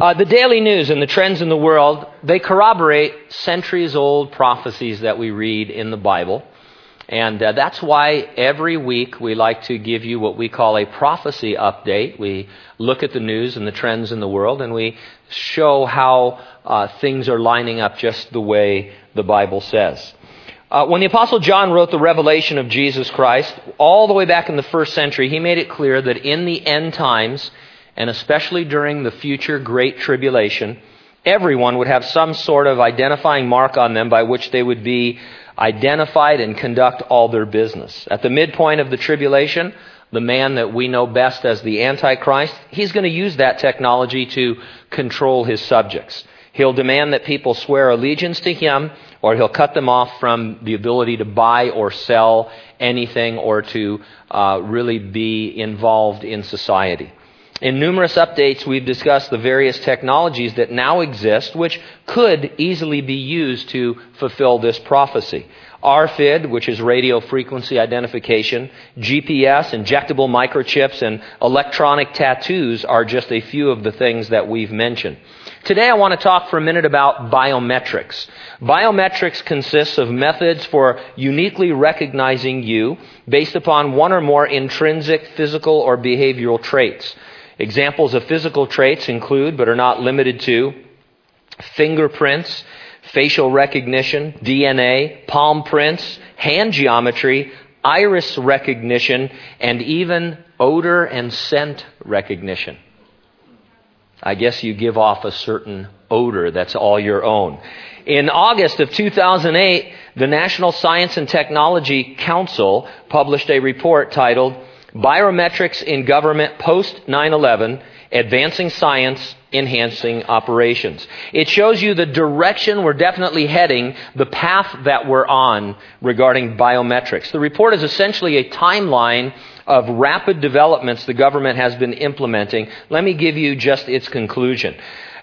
Uh, the daily news and the trends in the world, they corroborate centuries old prophecies that we read in the Bible. And uh, that's why every week we like to give you what we call a prophecy update. We look at the news and the trends in the world and we show how uh, things are lining up just the way the Bible says. Uh, when the Apostle John wrote the revelation of Jesus Christ, all the way back in the first century, he made it clear that in the end times, and especially during the future great tribulation, everyone would have some sort of identifying mark on them by which they would be identified and conduct all their business. At the midpoint of the tribulation, the man that we know best as the Antichrist, he's going to use that technology to control his subjects. He'll demand that people swear allegiance to him, or he'll cut them off from the ability to buy or sell anything or to uh, really be involved in society. In numerous updates, we've discussed the various technologies that now exist, which could easily be used to fulfill this prophecy. RFID, which is radio frequency identification, GPS, injectable microchips, and electronic tattoos are just a few of the things that we've mentioned. Today I want to talk for a minute about biometrics. Biometrics consists of methods for uniquely recognizing you based upon one or more intrinsic physical or behavioral traits. Examples of physical traits include, but are not limited to, fingerprints, facial recognition, DNA, palm prints, hand geometry, iris recognition, and even odor and scent recognition. I guess you give off a certain odor that's all your own. In August of 2008, the National Science and Technology Council published a report titled Biometrics in Government Post 9 11 Advancing Science, Enhancing Operations. It shows you the direction we're definitely heading, the path that we're on regarding biometrics. The report is essentially a timeline of rapid developments the government has been implementing. Let me give you just its conclusion.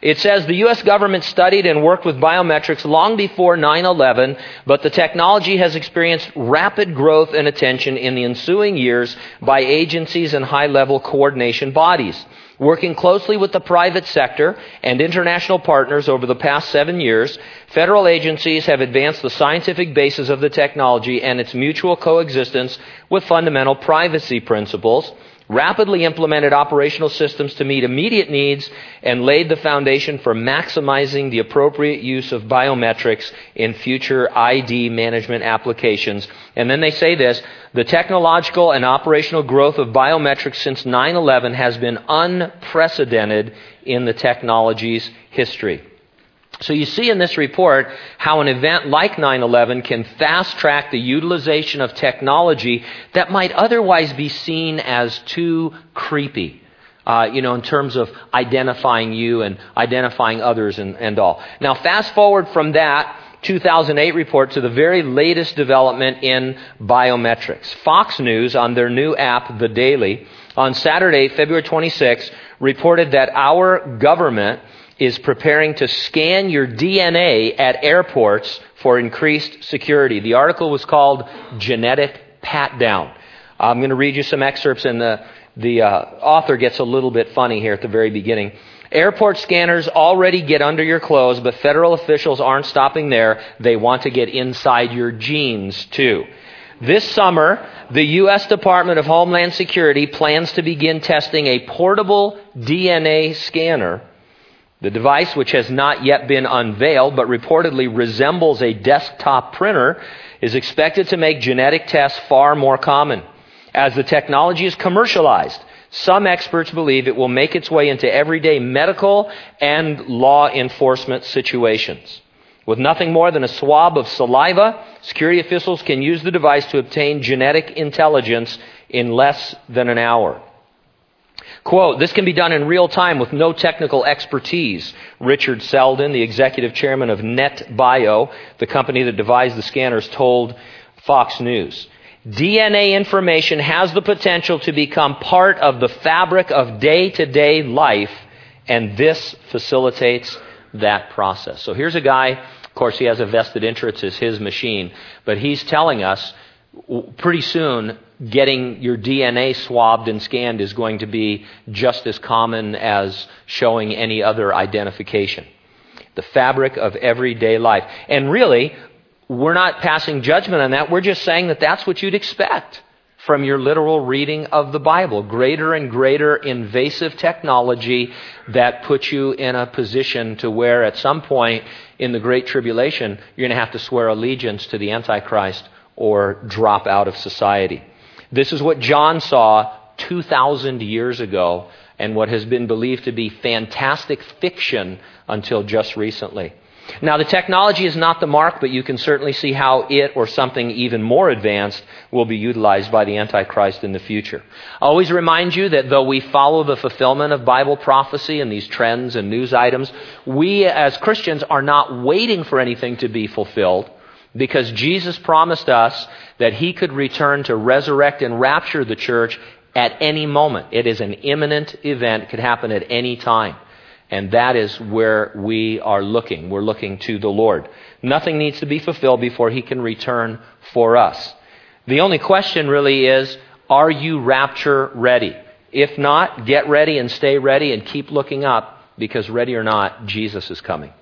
It says the U.S. government studied and worked with biometrics long before 9 11, but the technology has experienced rapid growth and attention in the ensuing years by agencies and high level coordination bodies. Working closely with the private sector and international partners over the past seven years, federal agencies have advanced the scientific basis of the technology and its mutual coexistence with fundamental privacy principles rapidly implemented operational systems to meet immediate needs, and laid the foundation for maximizing the appropriate use of biometrics in future ID management applications. And then they say this the technological and operational growth of biometrics since 9 11 has been unprecedented in the technology's history. So you see in this report how an event like 9-11 can fast track the utilization of technology that might otherwise be seen as too creepy. Uh, you know, in terms of identifying you and identifying others and, and all. Now, fast forward from that 2008 report to the very latest development in biometrics. Fox News, on their new app, The Daily, on Saturday, February 26, reported that our government is preparing to scan your DNA at airports for increased security. The article was called Genetic Pat Down. I'm going to read you some excerpts, and the, the uh, author gets a little bit funny here at the very beginning. Airport scanners already get under your clothes, but federal officials aren't stopping there. They want to get inside your genes, too. This summer, the U.S. Department of Homeland Security plans to begin testing a portable DNA scanner the device, which has not yet been unveiled but reportedly resembles a desktop printer, is expected to make genetic tests far more common. As the technology is commercialized, some experts believe it will make its way into everyday medical and law enforcement situations. With nothing more than a swab of saliva, security officials can use the device to obtain genetic intelligence in less than an hour. Quote, this can be done in real time with no technical expertise. Richard Selden, the executive chairman of NetBio, the company that devised the scanners, told Fox News. DNA information has the potential to become part of the fabric of day to day life, and this facilitates that process. So here's a guy, of course, he has a vested interest, it's his machine, but he's telling us pretty soon getting your DNA swabbed and scanned is going to be just as common as showing any other identification. The fabric of everyday life. And really, we're not passing judgment on that. We're just saying that that's what you'd expect from your literal reading of the Bible. Greater and greater invasive technology that puts you in a position to where at some point in the Great Tribulation, you're going to have to swear allegiance to the Antichrist or drop out of society. This is what John saw 2,000 years ago and what has been believed to be fantastic fiction until just recently. Now, the technology is not the mark, but you can certainly see how it or something even more advanced will be utilized by the Antichrist in the future. I always remind you that though we follow the fulfillment of Bible prophecy and these trends and news items, we as Christians are not waiting for anything to be fulfilled because Jesus promised us that he could return to resurrect and rapture the church at any moment. It is an imminent event, it could happen at any time. And that is where we are looking. We're looking to the Lord. Nothing needs to be fulfilled before he can return for us. The only question really is, are you rapture ready? If not, get ready and stay ready and keep looking up because ready or not, Jesus is coming.